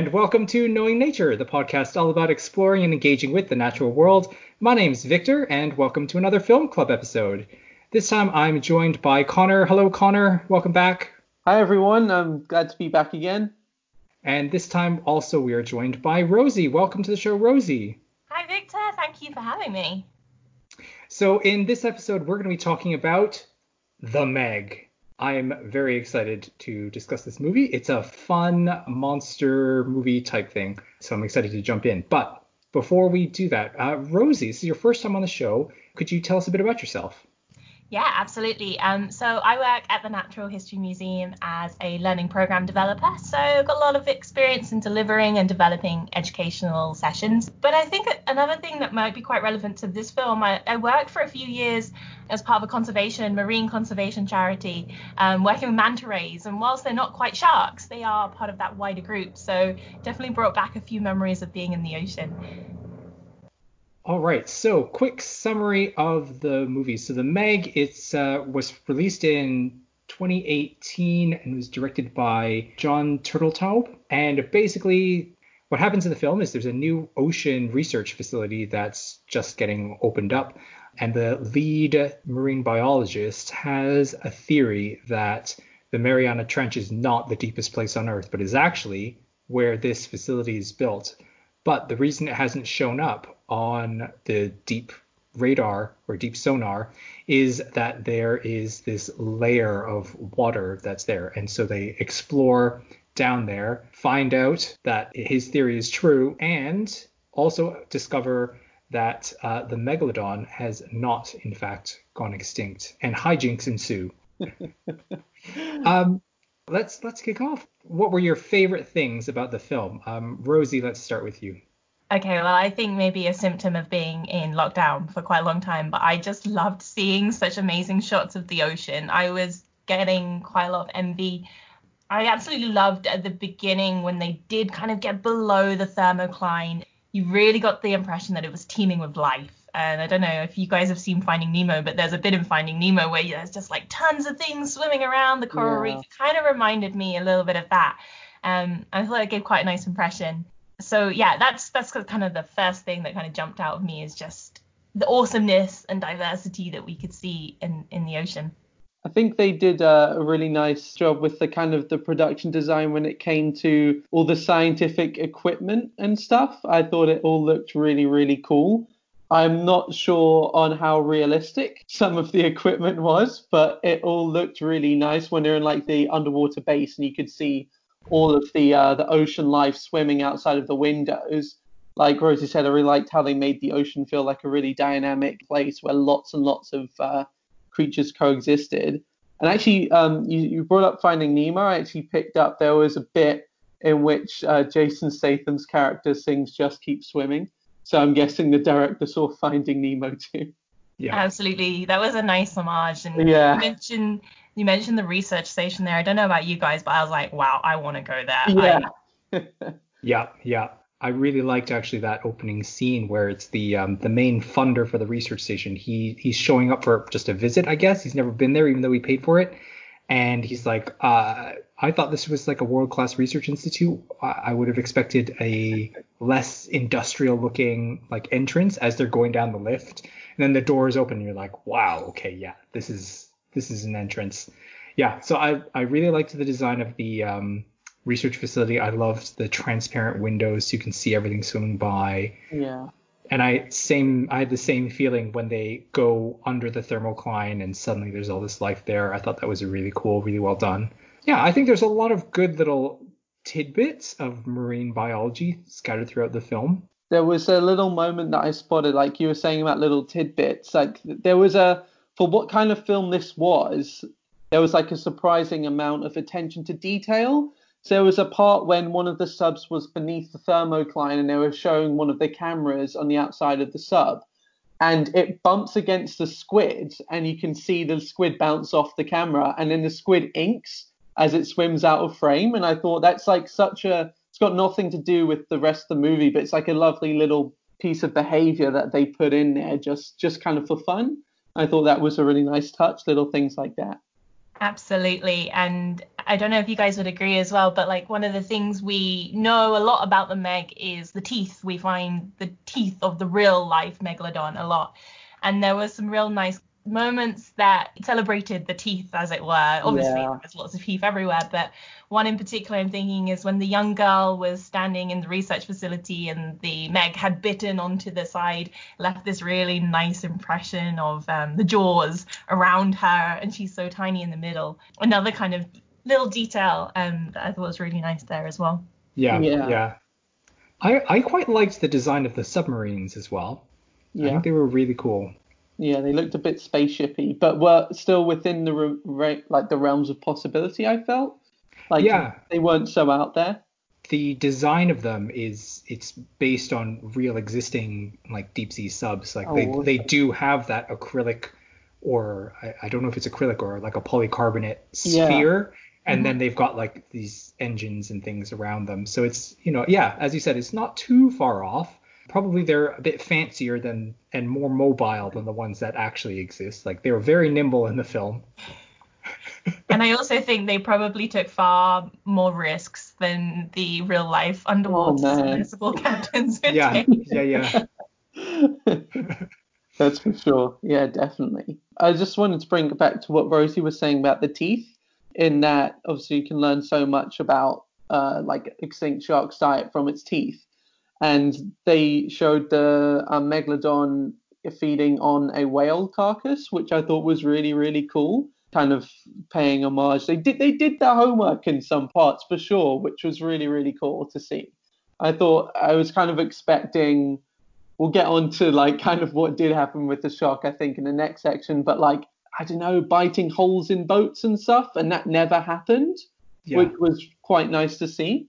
and welcome to Knowing Nature, the podcast all about exploring and engaging with the natural world. My name's Victor, and welcome to another Film Club episode. This time I'm joined by Connor. Hello, Connor. Welcome back. Hi, everyone. I'm glad to be back again. And this time also we are joined by Rosie. Welcome to the show, Rosie. Hi, Victor. Thank you for having me. So, in this episode, we're going to be talking about The Meg. I'm very excited to discuss this movie. It's a fun monster movie type thing, so I'm excited to jump in. But before we do that, uh, Rosie, this is your first time on the show. Could you tell us a bit about yourself? Yeah, absolutely. Um, so I work at the Natural History Museum as a learning program developer. So I've got a lot of experience in delivering and developing educational sessions. But I think another thing that might be quite relevant to this film, I, I worked for a few years as part of a conservation, marine conservation charity, um, working with manta rays. And whilst they're not quite sharks, they are part of that wider group. So definitely brought back a few memories of being in the ocean. All right, so quick summary of the movie. So the Meg, it's uh, was released in 2018 and was directed by John Turteltaub. And basically, what happens in the film is there's a new ocean research facility that's just getting opened up, and the lead marine biologist has a theory that the Mariana Trench is not the deepest place on Earth, but is actually where this facility is built. But the reason it hasn't shown up on the deep radar or deep sonar is that there is this layer of water that's there. And so they explore down there, find out that his theory is true, and also discover that uh, the megalodon has not, in fact, gone extinct, and hijinks ensue. um, let's let's kick off. What were your favorite things about the film? Um, Rosie, let's start with you. Okay, well, I think maybe a symptom of being in lockdown for quite a long time, but I just loved seeing such amazing shots of the ocean. I was getting quite a lot of envy. I absolutely loved at the beginning when they did kind of get below the thermocline. You really got the impression that it was teeming with life. And I don't know if you guys have seen Finding Nemo, but there's a bit in Finding Nemo where there's just like tons of things swimming around the coral yeah. reef. It kind of reminded me a little bit of that. Um, I thought it gave quite a nice impression so yeah, that's that's kind of the first thing that kind of jumped out of me is just the awesomeness and diversity that we could see in in the ocean. I think they did a really nice job with the kind of the production design when it came to all the scientific equipment and stuff. I thought it all looked really really cool. I'm not sure on how realistic some of the equipment was, but it all looked really nice when they're in like the underwater base and you could see all of the uh, the ocean life swimming outside of the windows. Like Rosie said, I really liked how they made the ocean feel like a really dynamic place where lots and lots of uh, creatures coexisted. And actually, um, you, you brought up Finding Nemo. I actually picked up there was a bit in which uh, Jason Statham's character sings "Just Keep Swimming." So I'm guessing the director saw Finding Nemo too. Yeah, absolutely. That was a nice homage. And yeah. you mentioned you mentioned the research station there. I don't know about you guys, but I was like, wow, I want to go there. Yeah. I... yeah, yeah. I really liked actually that opening scene where it's the um, the main funder for the research station. He he's showing up for just a visit, I guess. He's never been there, even though he paid for it. And he's like, uh, I thought this was like a world class research institute. I would have expected a less industrial looking like entrance as they're going down the lift. And then the doors open, and you're like, wow, okay, yeah, this is this is an entrance. Yeah, so I I really liked the design of the um, research facility. I loved the transparent windows so you can see everything swimming by. Yeah. And I same I had the same feeling when they go under the thermocline and suddenly there's all this life there. I thought that was a really cool, really well done. Yeah, I think there's a lot of good little tidbits of marine biology scattered throughout the film. There was a little moment that I spotted, like you were saying about little tidbits. Like there was a for what kind of film this was, there was like a surprising amount of attention to detail. So there was a part when one of the subs was beneath the thermocline and they were showing one of the cameras on the outside of the sub. And it bumps against the squid, and you can see the squid bounce off the camera, and then the squid inks as it swims out of frame. And I thought that's like such a, it's got nothing to do with the rest of the movie, but it's like a lovely little piece of behavior that they put in there just, just kind of for fun. I thought that was a really nice touch, little things like that. Absolutely. And I don't know if you guys would agree as well, but like one of the things we know a lot about the Meg is the teeth. We find the teeth of the real life megalodon a lot. And there was some real nice moments that celebrated the teeth, as it were. Obviously, Yeah. there's lots of teeth everywhere, but one in particular I'm thinking is when the young girl was standing in the research facility and the Meg had bitten onto the side, left this really nice impression of um, the jaws around her, and she's so tiny in the middle. Another kind of little detail um, that I thought was really nice there as well. Yeah, Yeah. yeah. I I quite liked the design of the submarines as well. Yeah. I think they were really cool. Yeah, they looked a bit spaceshipy, but were still within the re- re- like the realms of possibility. I felt like Yeah. they weren't so out there. The design of them is it's based on real existing like deep sea subs. Like Oh, they awesome. they do have that acrylic or I, I don't know if it's acrylic or like a polycarbonate Yeah. sphere. And mm-hmm. then they've got like these engines and things around them. So it's you know, yeah, as you said, it's not too far off. Probably they're a bit fancier than and more mobile than the ones that actually exist. Like they were very nimble in the film. And I also think they probably took far more risks than the real life underwater man. submersible captains would Yeah, take. yeah, yeah. That's for sure. Yeah, definitely. I just wanted to bring it back to what Rosie was saying about the teeth, in that obviously you can learn so much about uh, like extinct shark's diet from its teeth. And they showed the um, megalodon feeding on a whale carcass, which I thought was really, really cool. Kind of paying homage. They did they did their homework in some parts for sure, which was really, really cool to see. I thought I was kind of expecting we'll get on to like kind of what did happen with the shark, I think, in the next section. But like, I don't know, biting holes in boats and stuff, and that never happened, Yeah. which was quite nice to see.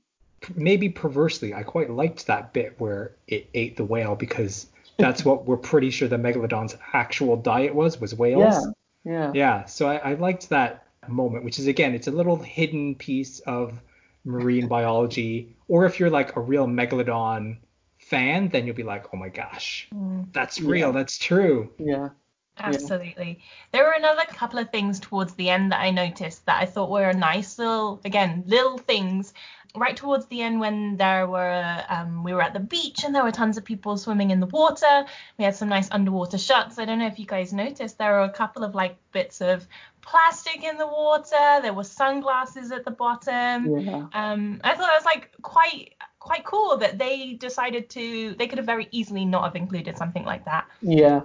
Maybe perversely, I quite liked that bit where it ate the whale because that's what we're pretty sure the megalodon's actual diet was was whales. Yeah, Yeah, Yeah. so I, I liked that moment, which is again, it's a little hidden piece of marine biology. Or if you're like a real megalodon fan, then you'll be like, oh my gosh, mm. that's real, Yeah. that's true. yeah, Absolutely. There were another couple of things towards the end that I noticed that I thought were a nice little, again, little things. Right towards the end, when there were, um, we were at the beach and there were tons of people swimming in the water. We had some nice underwater shots. I don't know if you guys noticed, there were a couple of like bits of plastic in the water. There were sunglasses at the bottom. yeah, Um, I thought that was like quite quite cool that they decided to. They could have very easily not have included something like that. yeah.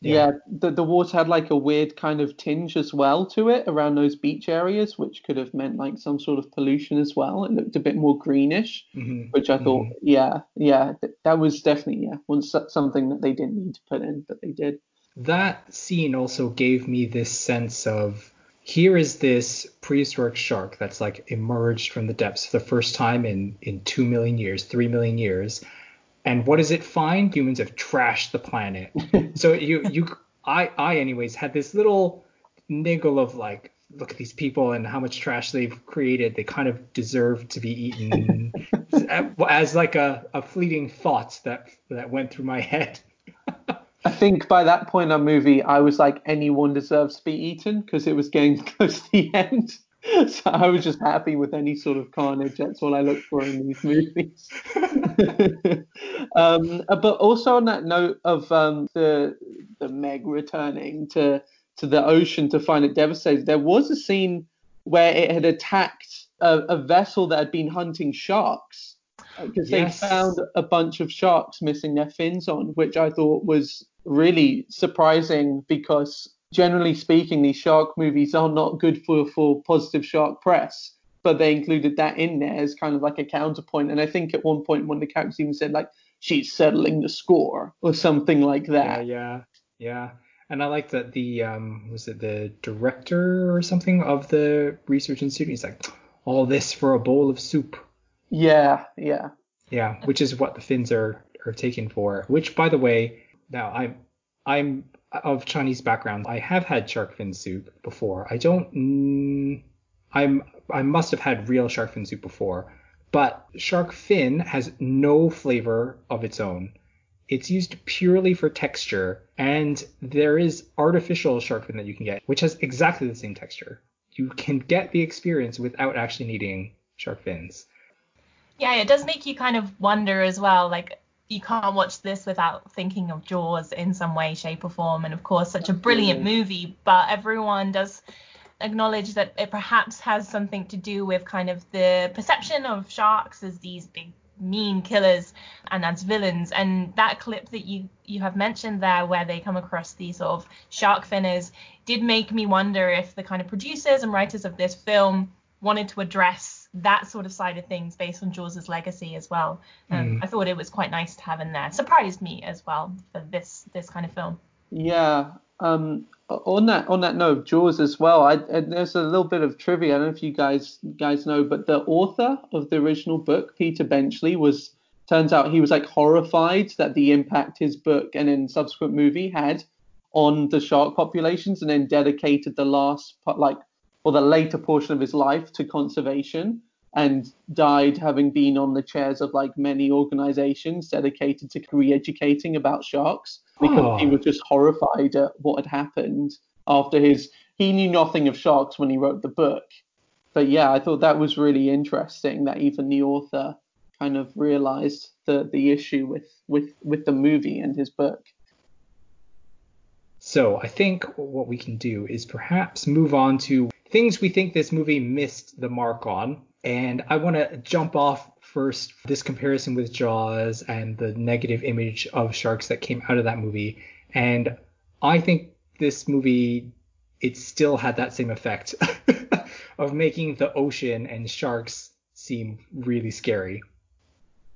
Yeah. Yeah, the the water had like a weird kind of tinge as well to it around those beach areas, which could have meant like some sort of pollution as well. It looked a bit more greenish. Mhm. which I thought, yeah, yeah, th- that was definitely yeah, was something that they didn't need to put in, but they did. that scene also gave me this sense of here is this prehistoric shark that's like emerged from the depths for the first time in in 2 million years 3 million years and what does it find? Humans have trashed the planet. So you you i i anyways had this little niggle of like look at these people and how much trash they've created. They kind of deserve to be eaten. As like a, a fleeting thought that that went through my head. I think by that point in the movie, I was like, anyone deserves to be eaten because it was getting close to the end. So I was just happy with any sort of carnage. That's all I look for in these movies. um, but also on that note of um, the the Meg returning to to the ocean to find it devastated, there was a scene where it had attacked a, a vessel that had been hunting sharks because Yes. they found a bunch of sharks missing their fins on, which I thought was really surprising because generally speaking, these shark movies are not good for, for positive shark press. But they included that in there as kind of like a counterpoint. And I think at one point one of the characters even said like she's settling the score or something like that. yeah, yeah. Yeah. And I like that the um was it the director or something of the research institute? He's like, all this for a bowl of soup. Yeah, yeah. Yeah, which is what the fins are are taken for. Which, by the way, now I'm I'm of Chinese background. I have had shark fin soup before. I don't. Mm, I'm I must have had real shark fin soup before, but shark fin has no flavor of its own. It's used purely for texture, and there is artificial shark fin that you can get, which has exactly the same texture. you can get the experience without actually needing shark fins. Yeah, it does make you kind of wonder as well, like you can't watch this without thinking of Jaws in some way, shape, or form. And of course, such a brilliant mm. movie, but everyone does acknowledge that it perhaps has something to do with kind of the perception of sharks as these big mean killers and as villains. And that clip that you you have mentioned there, where they come across these sort of shark finners, did make me wonder if the kind of producers and writers of this film wanted to address that sort of side of things based on Jaws's legacy as well. Um, mm. I thought it was quite nice to have in there. Surprised me as well for this this kind of film. Yeah. Um, on that on that note, Jaws as well. I, there's a little bit of trivia. I don't know if you guys guys know, but the author of the original book, Peter Benchley, was turns out he was like horrified that the impact his book and then subsequent movie had on the shark populations, and then dedicated the last like or the later portion of his life to conservation and died having been on the chairs of like many organizations dedicated to re-educating about sharks because oh. he was just horrified at what had happened after his he knew nothing of sharks when he wrote the book but yeah i thought that was really interesting that even the author kind of realized the the issue with with with the movie and his book so i think what we can do is perhaps move on to things we think this movie missed the mark on and i want to jump off first this comparison with Jaws and the negative image of sharks that came out of that movie. And I think this movie it still had that same effect of making the ocean and sharks seem really scary.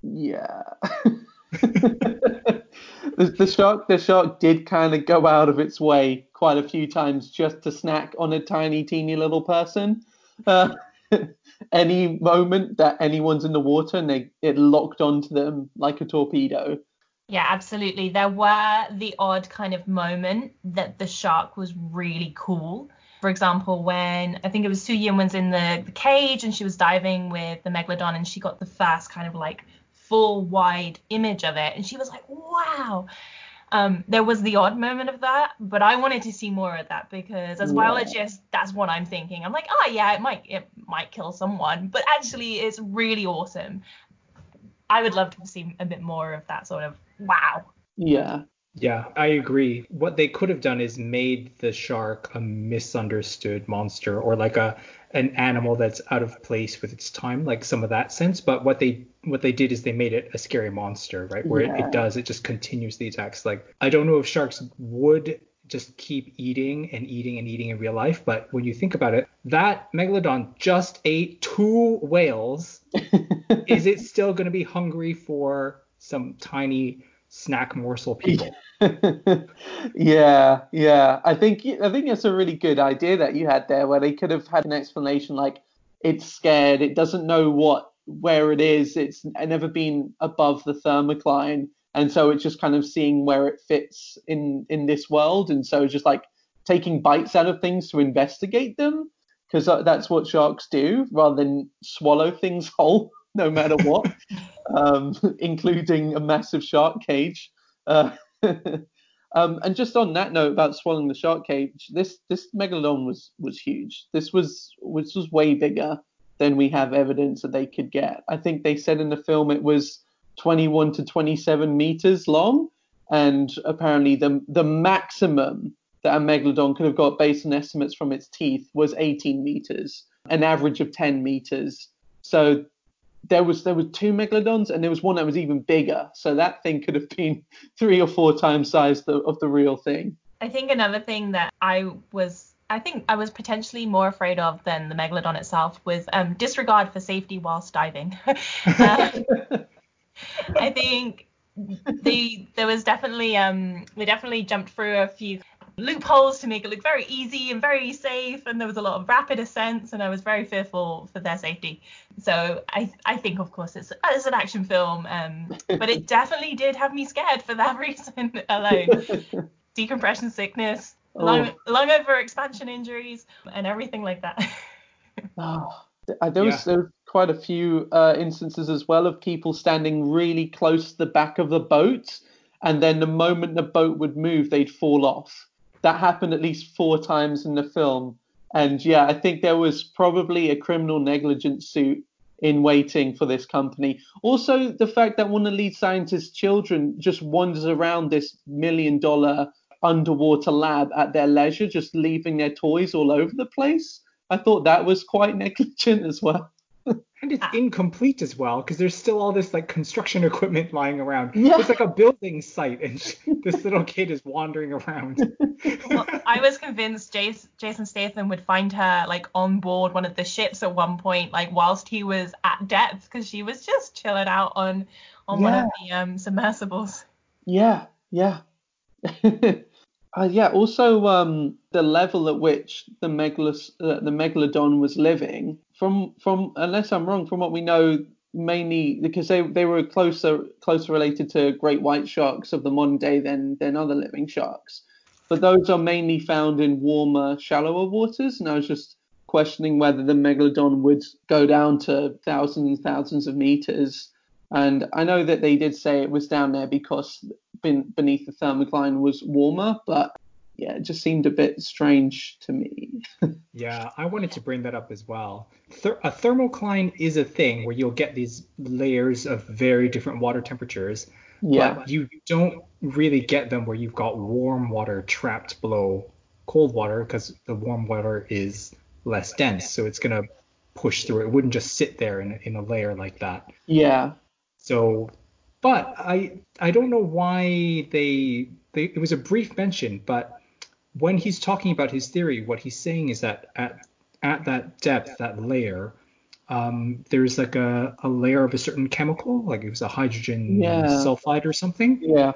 Yeah. the, the, shark the shark did kind of go out of its way quite a few times just to snack on a tiny teeny little person. Uh, any moment that anyone's in the water and they it locked onto them like a torpedo. Yeah, absolutely. There were the odd kind of moment that the shark was really cool. For example, when I think it was Su Yin was in the, the cage and she was diving with the megalodon and she got the first kind of like full wide image of it and she was like, wow. Um, there was the odd moment of that, but I wanted to see more of that because as a biologist, that's what I'm thinking. I'm like, oh yeah, it might it might kill someone, but actually it's really awesome. I would love to see a bit more of that sort of wow. Yeah. Yeah, I agree. What they could have done is made the shark a misunderstood monster or like a an animal that's out of place with its time, like some of that sense. But what they what they did is they made it a scary monster, right? Where yeah. it, it does, it just continues the attacks. Like I don't know if sharks would just keep eating and eating and eating in real life, but when you think about it, that megalodon just ate two whales. is it still going to be hungry for some tiny snack morsel people. yeah, yeah. I think I think it's a really good idea that you had there, where they could have had an explanation like it's scared, it doesn't know what where it is, it's never been above the thermocline, and so it's just kind of seeing where it fits in in this world, and so just like taking bites out of things to investigate them, because that's what sharks do, rather than swallow things whole no matter what, um, including a massive shark cage. Uh, um, and just on that note about swallowing the shark cage, this this megalodon was was huge. This was which was way bigger than we have evidence that they could get. I think they said in the film it was 21 to 27 meters long, and apparently the the maximum that a megalodon could have got based on estimates from its teeth was 18 meters, an average of 10 meters. So there was there were two megalodons and there was one that was even bigger. So that thing could have been three or four times size the, of the real thing. I think another thing that I was I think I was potentially more afraid of than the megalodon itself was um, disregard for safety whilst diving. um, I think they there was definitely um we definitely jumped through a few loopholes to make it look very easy and very safe and there was a lot of rapid ascents and I was very fearful for their safety. So I I think of course it's it's an action film um but it definitely did have me scared for that reason alone. Decompression sickness, oh. lung, lung over expansion injuries and everything like that. oh. There was, yeah. there was quite a few uh, instances as well of people standing really close to the back of the boat, and then the moment the boat would move, they'd fall off that happened at least four times in the film. And yeah, I think there was probably a criminal negligence suit in waiting for this company. Also, the fact that one of the lead scientists' children just wanders around this million dollar underwater lab at their leisure, just leaving their toys all over the place. I thought that was quite negligent as well. And it's incomplete as well because there's still all this like construction equipment lying around. Yeah. It's like a building site, and this little kid is wandering around. Well, I was convinced Jason, Jason Statham would find her like on board one of the ships at one point, like whilst he was at depth, because she was just chilling out on on one of the um, submersibles. Yeah, yeah. Uh, yeah, also um, the level at which the, megalos- uh, the megalodon was living, from from unless I'm wrong, from what we know, mainly because they, they were closer closer related to great white sharks of the modern day than than other living sharks. But those are mainly found in warmer, shallower waters, and I was just questioning whether the megalodon would go down to thousands and thousands of meters. And I know that they did say it was down there because ben- beneath the thermocline was warmer, but yeah, it just seemed a bit strange to me. Yeah, I wanted to bring that up as well. Ther- a thermocline is a thing where you'll get these layers of very different water temperatures, yeah, but you don't really get them where you've got warm water trapped below cold water because the warm water is less dense, so it's gonna push through. It wouldn't just sit there in, in a layer like that. yeah, So, but I I don't know why they they it was a brief mention, but when he's talking about his theory, what he's saying is that at at that depth, that layer, um, there's like a, a layer of a certain chemical, like it was a hydrogen Yeah. sulfide or something. yeah,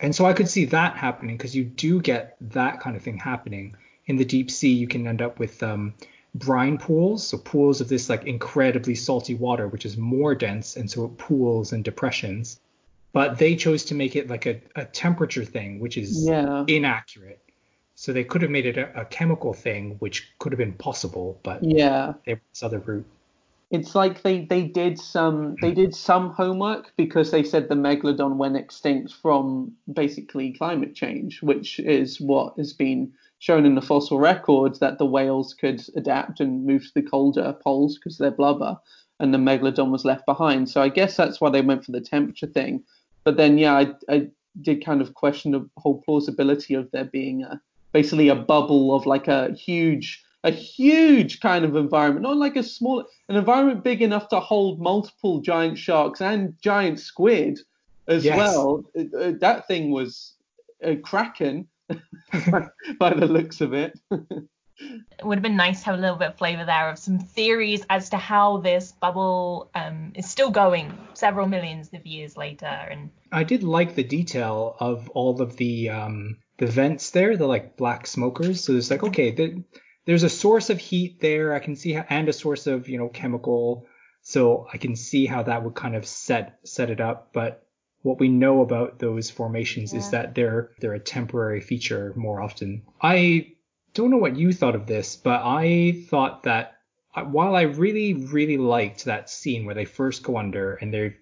And so I could see that happening because you do get that kind of thing happening in the deep sea. You can end up with um, brine pools, so pools of this like incredibly salty water, which is more dense, and so it pools and depressions. But they chose to make it like a, a temperature thing, which is yeah, inaccurate. So they could have made it a, a chemical thing, which could have been possible, but yeah. they went this other route. It's like they, they did some they hmm. did some homework because they said the megalodon went extinct from basically climate change, which is what has been shown in the fossil record that the whales could adapt and move to the colder poles because they're blubber, and the megalodon was left behind. So I guess that's why they went for the temperature thing. But then yeah, I, I did kind of question the whole plausibility of there being a basically a bubble of like a huge a huge kind of environment, not like a small, an environment big enough to hold multiple giant sharks and giant squid as Yes. well. Uh, uh, that thing was a kraken by the looks of it. It would have been nice to have a little bit of flavour there of some theories as to how this bubble um, is still going several millions of years later. And I did like the detail of all of the um, the vents there, the like black smokers. So it's like okay, the, there's a source of heat there. I can see how, and a source of you know chemical. So I can see how that would kind of set set it up. But what we know about those formations is that they're they're a temporary feature more often. I don't know what you thought of this, but I thought that uh, while I really really liked that scene where they first go under and they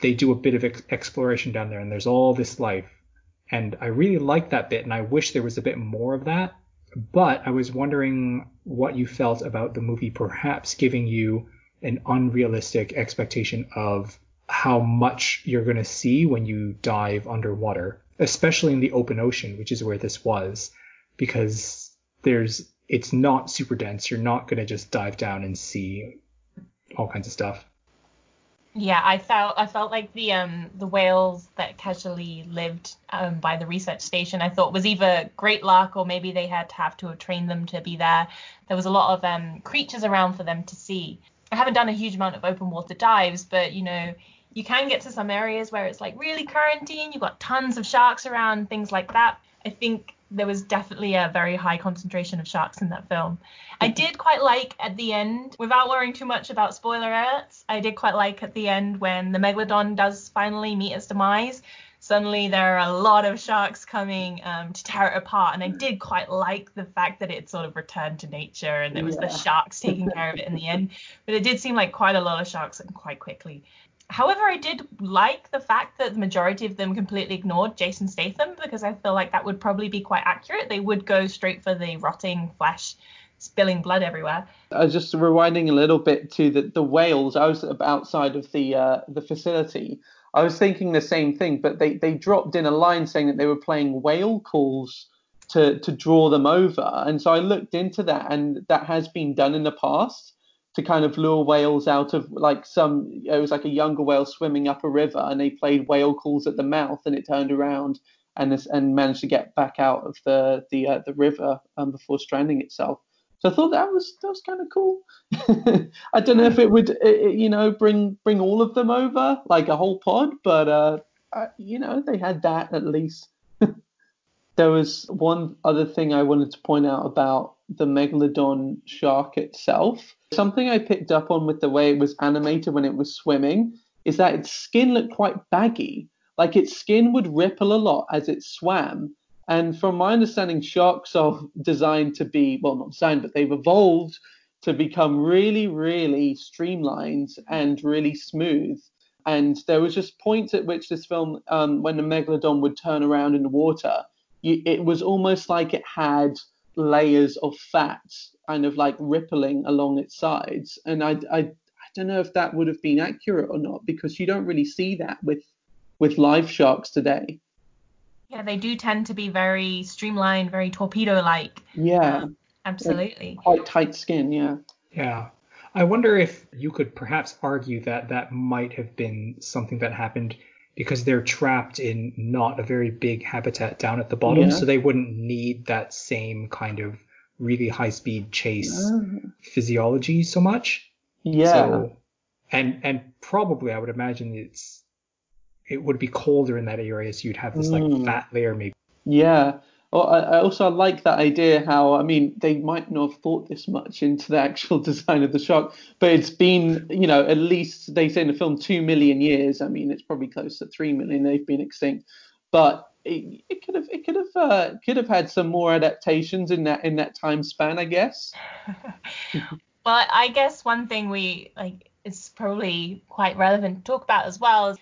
they do a bit of ex- exploration down there and there's all this life and I really like that bit and I wish there was a bit more of that but I was wondering what you felt about the movie perhaps giving you an unrealistic expectation of how much you're going to see when you dive underwater especially in the open ocean which is where this was because there's it's not super dense you're not going to just dive down and see all kinds of stuff yeah, I felt I felt like the um the whales that casually lived um by the research station I thought was either great luck or maybe they had to have to have trained them to be there. There was a lot of um creatures around for them to see. I haven't done a huge amount of open water dives, but you know, you can get to some areas where it's like really and you've got tons of sharks around, things like that. I think there was definitely a very high concentration of sharks in that film. I did quite like at the end, without worrying too much about spoiler alerts, I did quite like at the end when the megalodon does finally meet its demise. Suddenly there are a lot of sharks coming um, to tear it apart, and I did quite like the fact that it sort of returned to nature and there was the sharks taking care of it in the end. But it did seem like quite a lot of sharks and quite quickly. However, I did like the fact that the majority of them completely ignored Jason Statham because I feel like that would probably be quite accurate. They would go straight for the rotting flesh, spilling blood everywhere. I was just rewinding a little bit to the, the whales. I was outside of the uh, the facility. I was thinking the same thing, but they, they dropped in a line saying that they were playing whale calls to, to draw them over. And so I looked into that, and that has been done in the past to kind of lure whales out of like some it was like a younger whale swimming up a river and they played whale calls at the mouth and it turned around and this, and managed to get back out of the the uh, the river um, before stranding itself. So I thought that was that was kind of cool. I don't know if it would it, you know bring bring all of them over like a whole pod, but uh, I, you know they had that at least. there was one other thing I wanted to point out about the megalodon shark itself. Something I picked up on with the way it was animated when it was swimming is that its skin looked quite baggy. Like its skin would ripple a lot as it swam. And from my understanding, sharks are designed to be, well, not designed, but they've evolved to become really, really streamlined and really smooth. And there was just points at which this film, um, when the megalodon would turn around in the water, you, it was almost like it had layers of fat kind of like rippling along its sides. And I, I, I don't know if that would have been accurate or not because you don't really see that with with live sharks today. Yeah, they do tend to be very streamlined, very torpedo-like. Yeah. Um, absolutely. Quite tight skin, yeah. Yeah. I wonder if you could perhaps argue that that might have been something that happened because they're trapped in not a very big habitat down at the bottom, yeah. so they wouldn't need that same kind of really high speed chase physiology so much. Yeah. So, and and probably I would imagine it's it would be colder in that area, so you'd have this like mm. fat layer maybe. Yeah. Well, I, also like that idea how I mean they might not have thought this much into the actual design of the shark, but it's been you know at least they say in the film two million years. I mean it's probably close to three million they've been extinct, but it, it could have it could have uh, could have had some more adaptations in that in that time span, I guess. well, I guess one thing we like is probably quite relevant to talk about as well is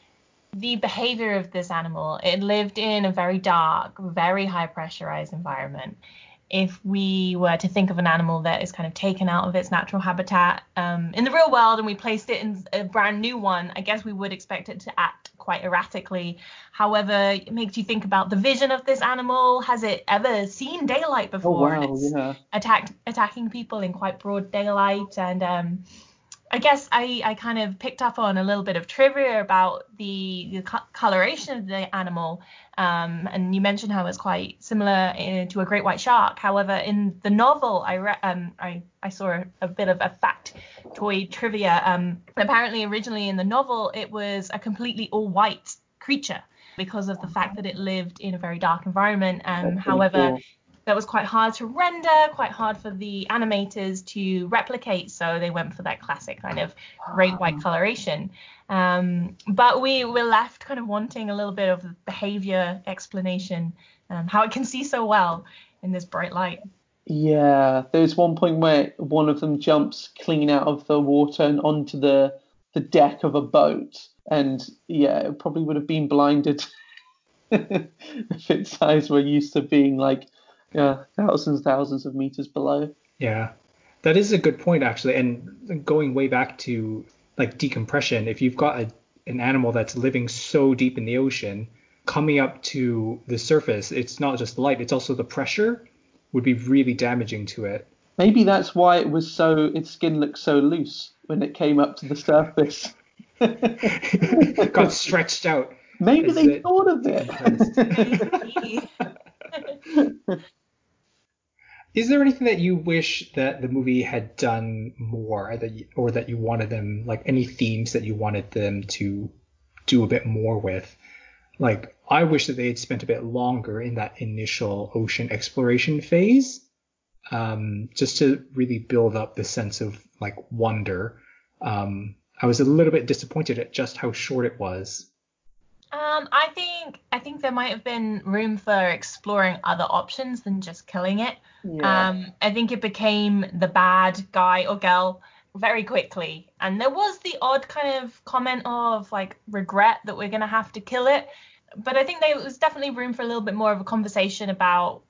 the behavior of this animal. It lived in a very dark, very high pressurized environment. If we were to think of an animal that is kind of taken out of its natural habitat um, in the real world and we placed it in a brand new one, I guess we would expect it to act quite erratically. However, it makes you think about the vision of this animal. Has it ever seen daylight before? Oh, wow, yeah. Attacked, attacking people in quite broad daylight and um, I guess I, I kind of picked up on a little bit of trivia about the, the coloration of the animal. Um, and you mentioned how it's quite similar in, to a great white shark. However, in the novel, I re- um, I, I saw a, a, bit of a fact toy trivia. Um, apparently, originally in the novel, it was a completely all white creature because of the fact that it lived in a very dark environment. Um, however, cool that was quite hard to render, quite hard for the animators to replicate. So they went for that classic kind of great white ah. coloration. Um, but we were left kind of wanting a little bit of behavior explanation, um, how it can see so well in this bright light. Yeah, there's one point where one of them jumps clean out of the water and onto the the deck of a boat, and yeah, it probably would have been blinded if its eyes were used to being like yeah, thousands, thousands of meters below. Yeah, that is a good point actually. And going way back to like decompression, if you've got a, an animal that's living so deep in the ocean, coming up to the surface, it's not just the light, it's also the pressure would be really damaging to it. Maybe that's why it was so its skin looked so loose when it came up to the surface. It got stretched out. Maybe they it thought of it. Is there anything that you wish that the movie had done more, that you, or that you wanted them like any themes that you wanted them to do a bit more with? Like I wish that they had spent a bit longer in that initial ocean exploration phase, um, just to really build up the sense of like wonder. Um, I was a little bit disappointed at just how short it was. Um, I think I think there might have been room for exploring other options than just killing it. Yeah. Um, I think it became the bad guy or girl very quickly. And there was the odd kind of comment of like regret that we're going to have to kill it. But I think there was definitely room for a little bit more of a conversation about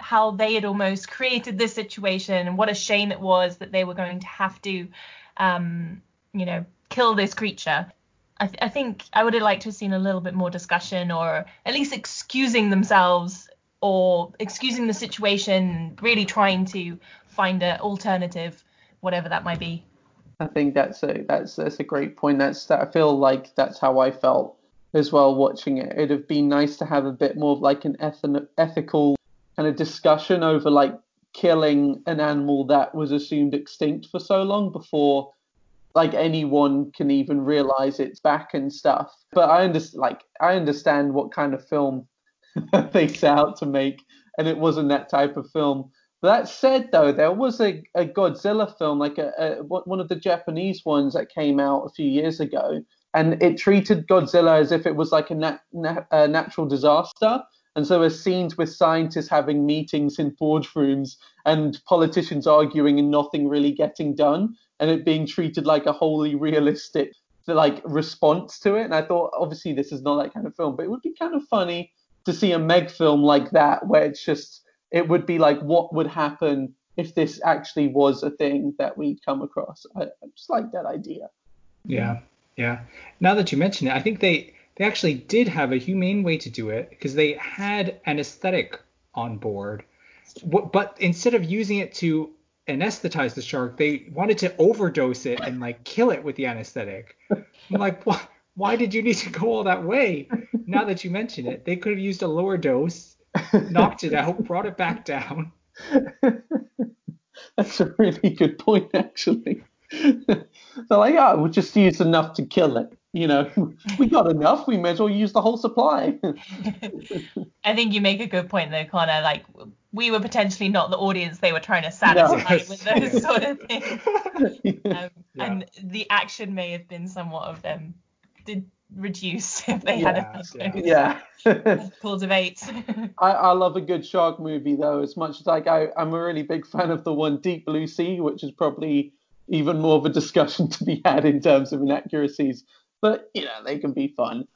how they had almost created this situation and what a shame it was that they were going to have to, um, you know, kill this creature. I, th- I think I would have liked to have seen a little bit more discussion or at least excusing themselves or excusing the situation, really trying to find an alternative, whatever that might be. I think that's a that's that's a great point. That's that I feel like that's how I felt as well watching it. It'd have been nice to have a bit more of like an eth- ethical kind of discussion over like killing an animal that was assumed extinct for so long before like anyone can even realize it's back and stuff. But I understand like I understand what kind of film they set out to make, and it wasn't that type of film. That said, though, there was a, a Godzilla film, like a, a, one of the Japanese ones that came out a few years ago, and it treated Godzilla as if it was like a, nat, a natural disaster. And so there's scenes with scientists having meetings in boardrooms and politicians arguing and nothing really getting done, and it being treated like a wholly realistic like response to it. And I thought, obviously, this is not that kind of film, but it would be kind of funny to see a Meg film like that, where it's just it would be like what would happen if this actually was a thing that we'd come across. I, I just like that idea. Yeah, yeah. Now that you mention it, I think they they actually did have a humane way to do it because they had anesthetic on board, but instead of using it to anesthetize the shark, they wanted to overdose it and like kill it with the anesthetic. I'm like, what? Why did you need to go all that way? Now that you mention it, they could have used a lower dose knocked it out, brought it back down. That's a really good point, actually. They're like, oh, we'll just use enough to kill it. You know, we got enough. We may as well use the whole supply. I think you make a good point, though, Connor. Like, we were potentially not the audience they were trying to satisfy no. with those sort of things. Um, yeah. And the action may have been somewhat of them. Did reduce if they yeah, had a yeah. pools of eight. I, I love a good shark movie though, as much as like I, I'm a really big fan of the one Deep Blue Sea, which is probably even more of a discussion to be had in terms of inaccuracies. But you know, they can be fun.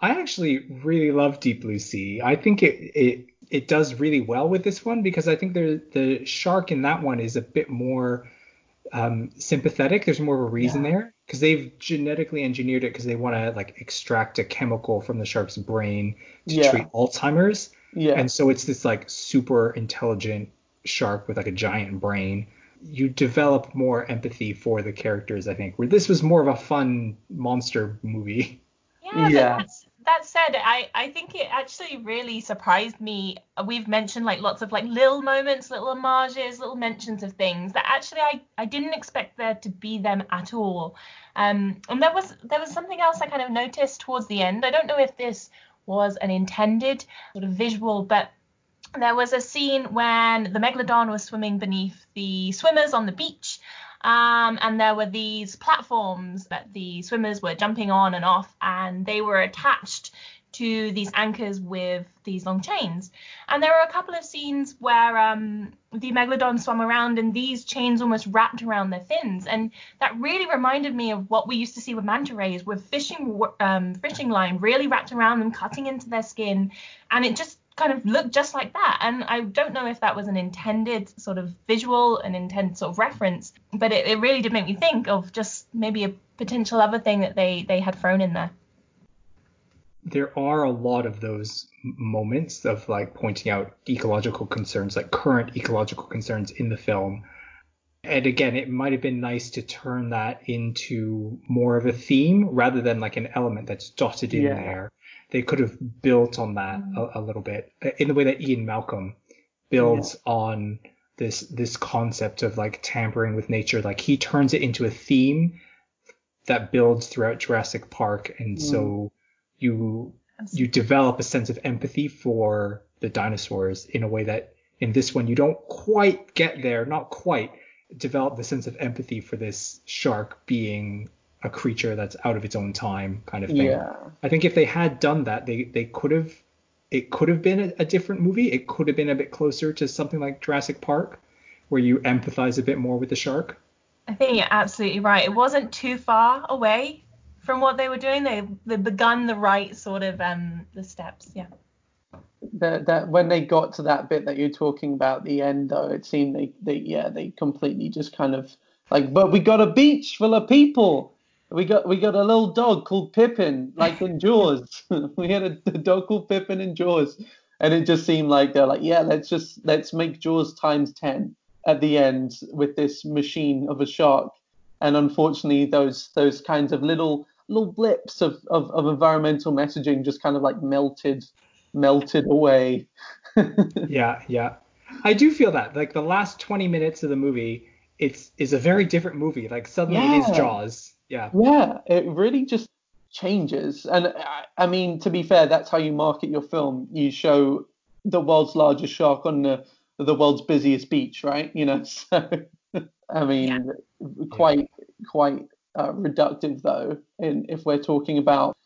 I actually really love Deep Blue Sea. I think it it it does really well with this one because I think the the shark in that one is a bit more um, sympathetic. There's more of a reason yeah. there because they've genetically engineered it because they want to like extract a chemical from the shark's brain to yeah. treat Alzheimer's. Yeah. And so it's this like super intelligent shark with like a giant brain. You develop more empathy for the characters, I think. Where this was more of a fun monster movie. Yeah, yeah. that said, I, I think it actually really surprised me. We've mentioned like lots of like little moments, little homages, little mentions of things that actually I, I didn't expect there to be them at all. Um, and there was there was something else I kind of noticed towards the end. I don't know if this was an intended sort of visual, but there was a scene when the megalodon was swimming beneath the swimmers on the beach um, and there were these platforms that the swimmers were jumping on and off, and they were attached to these anchors with these long chains. And there were a couple of scenes where um, the megalodon swam around and these chains almost wrapped around their fins. And that really reminded me of what we used to see with manta rays, with fishing um, fishing line really wrapped around them, cutting into their skin. And it just kind of looked just like that. And I don't know if that was an intended sort of visual, an intended sort of reference, but it, it really did make me think of just maybe a potential other thing that they they had thrown in there. There are a lot of those moments of like pointing out ecological concerns, like current ecological concerns in the film. And again, it might have been nice to turn that into more of a theme rather than like an element that's dotted in yeah. there they could have built on that mm. a, a, little bit in the way that Ian Malcolm builds yeah. on this this concept of like tampering with nature. Like he turns it into a theme that builds throughout Jurassic Park, and mm. so you you develop a sense of empathy for the dinosaurs in a way that in this one you don't quite get there, not quite develop the sense of empathy for this shark being a creature that's out of its own time kind of thing. Yeah. I think if they had done that, they they could have it could have been a, a, different movie. It could have been a bit closer to something like Jurassic Park, where you empathize a bit more with the shark. I think you're absolutely right. It wasn't too far away from what they were doing. They they begun the right sort of um the steps. Yeah. That that when they got to that bit that you're talking about, the end though, it seemed they they yeah they completely just kind of like, but we got a beach full of people. We got we got a little dog called Pippin, like in Jaws. we had a, a dog called Pippin in Jaws, and it just seemed like they're like, yeah, let's just let's make Jaws times ten at the end with this machine of a shark. And unfortunately, those those kinds of little little blips of, of, of environmental messaging just kind of like melted melted away. yeah, yeah. I do feel that. Like the last 20 minutes of the movie, it's is a very different movie. Like suddenly yeah. it is Jaws. Yeah. Yeah, it really just changes. And I, I mean, to be fair, that's how you market your film. You show the world's largest shark on the the world's busiest beach, right? You know, so I mean, yeah. quite quite uh, reductive though. In if we're talking about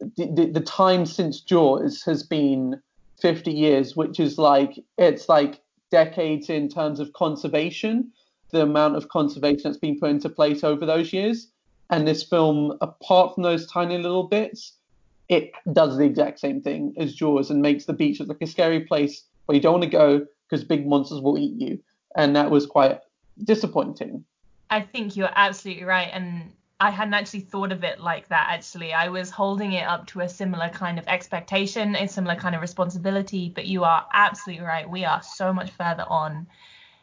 the, the, the time since Jaws has been 50 years, which is like it's like decades in terms of conservation, the amount of conservation that's been put into place over those years. And this film, apart from those tiny little bits, it does the exact same thing as Jaws and makes the beach look like a scary place where you don't want to go because big monsters will eat you. And that was quite disappointing. I think you're absolutely right. And I hadn't actually thought of it like that, actually. I was holding it up to a similar kind of expectation, a similar kind of responsibility. But you are absolutely right. We are so much further on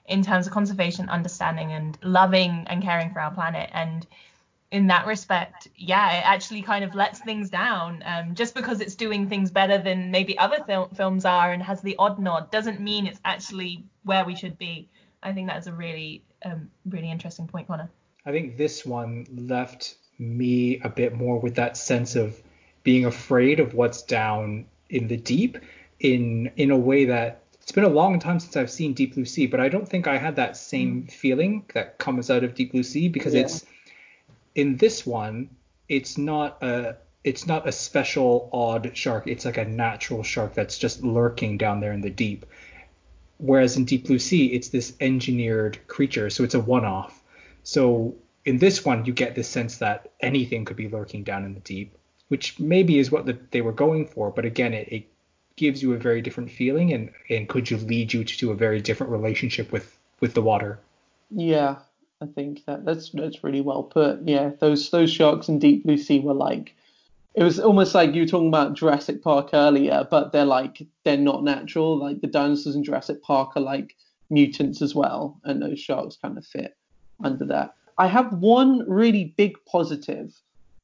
in terms of conservation, understanding, and loving and caring for our planet. And in that respect, yeah, it actually kind of lets things down. Um, just because it's doing things better than maybe other fil- films are and has the odd nod doesn't mean it's actually where we should be. I think that's a really, um, really interesting point, Connor. I think this one left me a bit more with that sense of being afraid of what's down in the deep in in a way that it's been a long time since I've seen Deep Blue Sea, but I don't think I had that same mm. feeling that comes out of Deep Blue Sea because yeah. it's in this one, it's not a it's not a special odd shark. It's like a natural shark that's just lurking down there in the deep. Whereas in Deep Blue Sea, it's this engineered creature, so it's a one-off. So in this one, you get this sense that anything could be lurking down in the deep, which maybe is what the, they were going for. But again, it, it gives you a very different feeling, and and could you lead you to a very different relationship with with the water. Yeah, I think that that's that's really well put. Yeah, those those sharks in Deep Blue Sea were like it was almost like you were talking about Jurassic Park earlier, but they're like they're not natural. Like the dinosaurs in Jurassic Park are like mutants as well, and those sharks kind of fit under that. I have one really big positive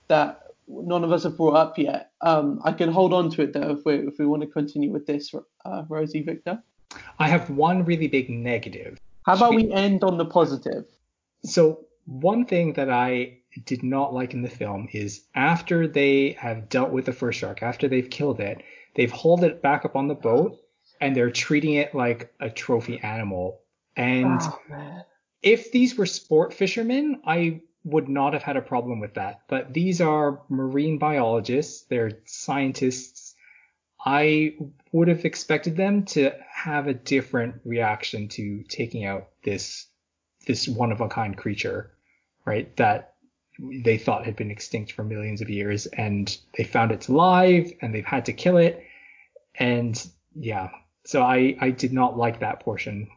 that none of us have brought up yet. Um, I can hold on to it though if we if we want to continue with this, uh, Rosie Victor. I have one really big negative. How about we end on the positive? So one thing that I did not like in the film is after they have dealt with the first shark, after they've killed it, they've hauled it back up on the boat and they're treating it like a trophy animal. And oh, if these were sport fishermen, I would not have had a problem with that. But these are marine biologists, they're scientists. I would have expected them to have a different reaction to taking out this this one of a kind creature, right? That they thought had been extinct for millions of years and they found it's alive and they've had to kill it. And yeah, so I, I did not like that portion.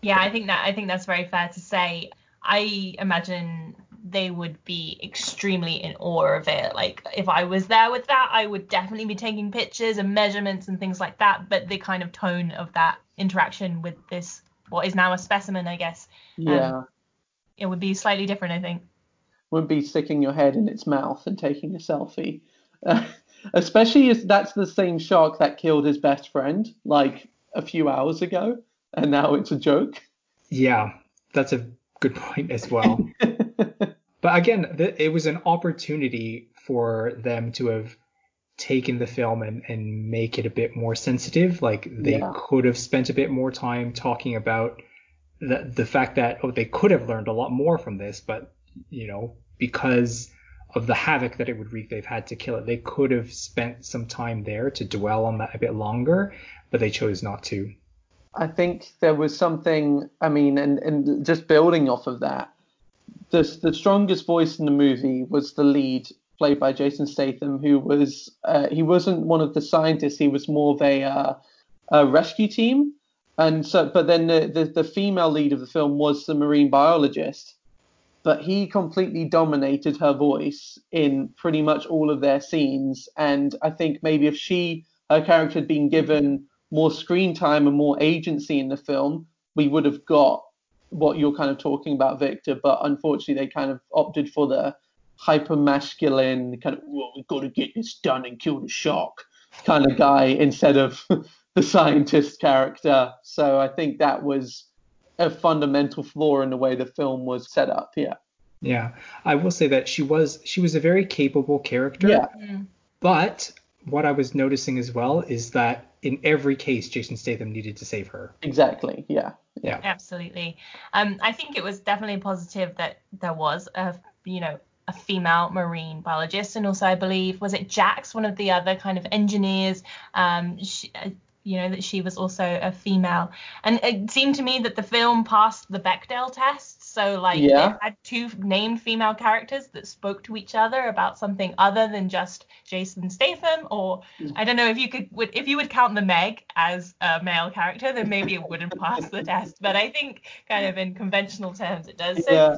Yeah, I think that I think that's very fair to say. I imagine they would be extremely in awe of it. Like if I was there with that, I would definitely be taking pictures and measurements and things like that. But the kind of tone of that interaction with this what is now a specimen, I guess. Um, yeah. Um, it would be slightly different, I think. Would be sticking your head in its mouth and taking a selfie. Uh, especially if that's the same shark that killed his best friend like a few hours ago, and now it's a joke. Yeah, that's a good point as well. but again, th- it was an opportunity for them to have taken the film and, and make it a bit more sensitive. Like they yeah. could have spent a bit more time talking about the the fact that oh they could have learned a lot more from this, but you know because of the havoc that it would wreak, they've had to kill it. They could have spent some time there to dwell on that a bit longer, but they chose not to. I think there was something. I mean, and and just building off of that, the the strongest voice in the movie was the lead played by Jason Statham, who was uh, he wasn't one of the scientists. He was more of a, uh, a rescue team, and so but then the, the the female lead of the film was the marine biologist, but he completely dominated her voice in pretty much all of their scenes. And I think maybe if she her character had been given more screen time and more agency in the film, we would have got what you're kind of talking about, Victor. But unfortunately, they kind of opted for the hyper masculine kind of well, we've got to get this done and kill the shark kind of guy instead of the scientist character. So I think that was a fundamental flaw in the way the film was set up. Yeah. Yeah, I will say that she was she was a very capable character. Yeah. Mm. But what I was noticing as well is that in every case, Jason Statham needed to save her. Exactly. Yeah. Yeah. Absolutely. Um, I think it was definitely positive that there was a, you know, a female marine biologist, and also I believe was it Jax, one of the other kind of engineers. Um, she, uh, you know that she was also a female, and it seemed to me that the film passed the Bechdel test. So like Yeah. it had two named female characters that spoke to each other about something other than just Jason Statham, or I don't know if you could would if you would count the Meg as a male character, then maybe it wouldn't pass the test. But I think kind of in conventional terms it does. So Yeah.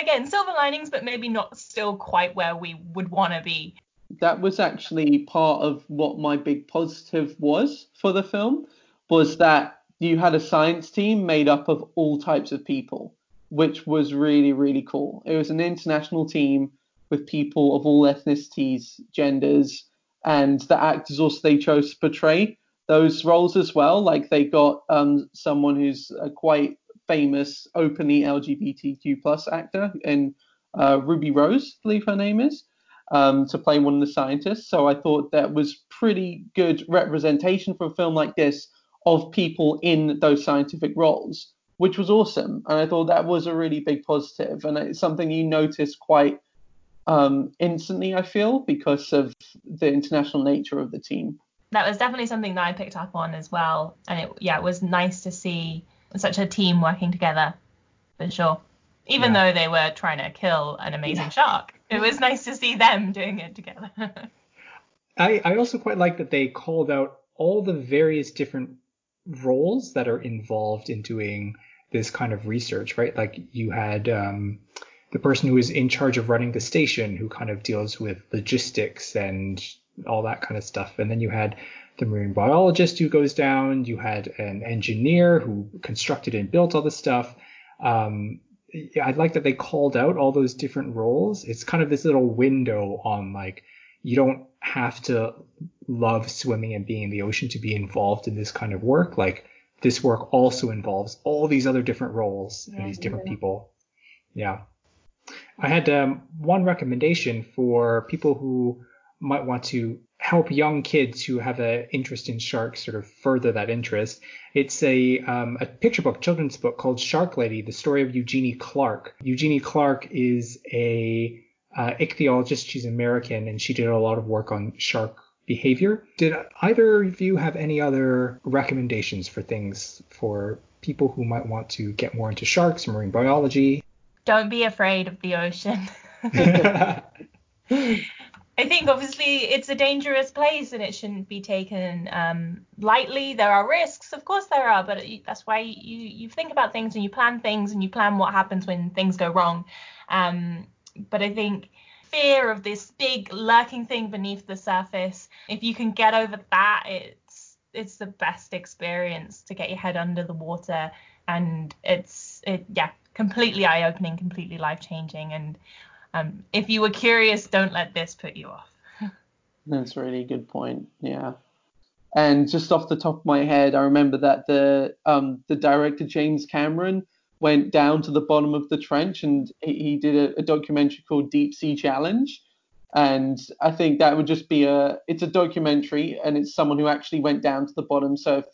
Again, silver linings, but maybe not still quite where we would want to be. that was actually part of what my big positive was for the film was that you had a science team made up of all types of people which was really really cool it was an international team with people of all ethnicities genders and the actors also they chose to portray those roles as well like they got um, someone who's a quite famous openly lgbtq plus actor in uh, ruby rose I believe her name is um, to play one of the scientists. So I thought that was pretty good representation for a film like this of people in those scientific roles, which was awesome. And I thought that was a really big positive, and it's something you notice quite um, instantly. I feel because of the international nature of the team. That was definitely something that I picked up on as well, and it yeah, it was nice to see such a team working together, for sure. Even Yeah. though they were trying to kill an amazing shark, it was nice to see them doing it together. I, I also quite like that they called out all the various different roles that are involved in doing this kind of research, right? Like you had um, the person who is in charge of running the station who kind of deals with logistics and all that kind of stuff. And then you had the marine biologist who goes down. You had an engineer who constructed and built all this stuff. Um, I like that they called out all those different roles. It's kind of this little window on like you don't have to love swimming and being in the ocean to be involved in this kind of work. Like this work also involves all these other different roles and these different people. Yeah. I had um, one recommendation for people who might want to help young kids who have an interest in sharks sort of further that interest. It's a um, a picture book, children's book called Shark Lady: The Story of Eugenie Clark. Eugenie Clark is a uh, ichthyologist. She's American, and she did a lot of work on shark behavior. Did either of you have any other recommendations for things for people who might want to get more into sharks, marine biology? Don't be afraid of the ocean. I think obviously it's a dangerous place and it shouldn't be taken um, lightly. There are risks, of course there are, but that's why you you think about things and you plan things and you plan what happens when things go wrong. Um, but I think fear of this big lurking thing beneath the surface, if you can get over that, it's it's the best experience to get your head under the water and it's it yeah completely eye opening, completely life changing and um, if you were curious, don't let this put you off. That's a really good point. Yeah. And just off the top of my head, I remember that the um, the director James Cameron went down to the bottom of the trench and he, he did a, a documentary called Deep Sea Challenge. And I think that would just be a it's a documentary and it's someone who actually went down to the bottom. So if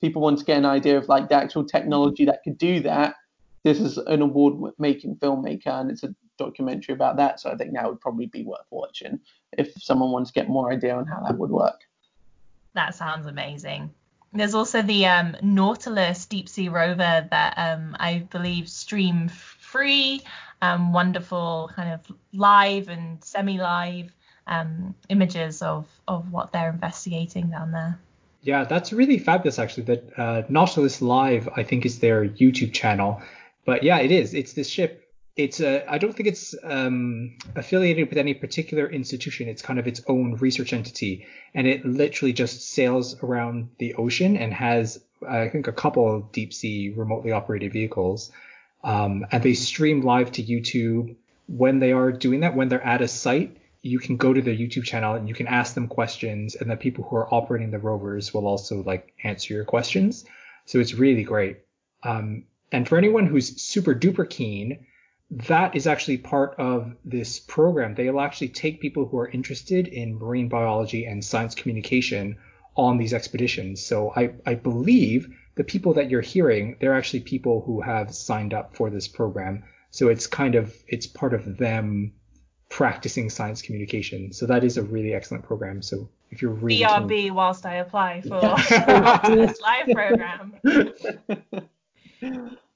people want to get an idea of like the actual technology that could do that, this is an award making filmmaker and it's a documentary about that. So I think that would probably be worth watching if someone wants to get more idea on how that would work. That sounds amazing. There's also the um, Nautilus deep sea rover that um, I believe Stream free, um, wonderful kind of live and semi-live um, images of of what they're investigating down there. Yeah, that's really fabulous actually. That uh, Nautilus Live, I think, is their YouTube channel. But yeah, it is. It's this ship. It's a. I don't think it's um, affiliated with any particular institution. It's kind of its own research entity, and it literally just sails around the ocean and has, I think, a couple of deep sea remotely operated vehicles. Um, and they stream live to YouTube when they are doing that. When they're at a site, you can go to their YouTube channel and you can ask them questions, and the people who are operating the rovers will also like answer your questions. So it's really great. Um, and for anyone who's super duper keen, that is actually part of this program. They'll actually take people who are interested in marine biology and science communication on these expeditions. So I, I believe the people that you're hearing, they're actually people who have signed up for this program. So it's kind of it's part of them practicing science communication. So that is a really excellent program. So if you're really BRB keen... whilst I apply for this live program.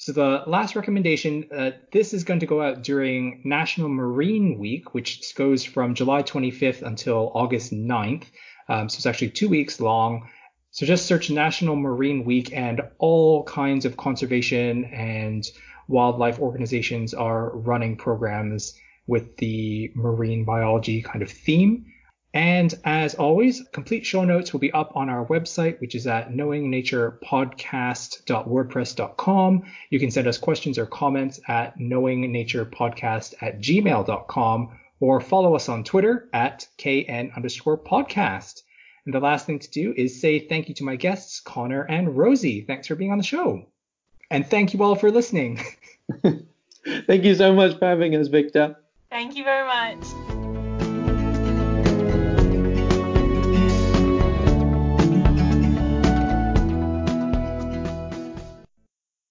So the last recommendation, uh, this is going to go out during National Marine Week, which goes from July 25th until August 9th. Um, so it's actually two weeks long. So just search National Marine Week and all kinds of conservation and wildlife organizations are running programs with the marine biology kind of theme. And as always, complete show notes will be up on our website, which is at knowingnaturepodcast.wordpress.com. You can send us questions or comments at knowingnaturepodcast at gmail.com or follow us on Twitter at kn underscore podcast. And the last thing to do is say thank you to my guests, Connor and Rosie. Thanks for being on the show. And thank you all for listening. thank you so much for having us, Victor. Thank you very much.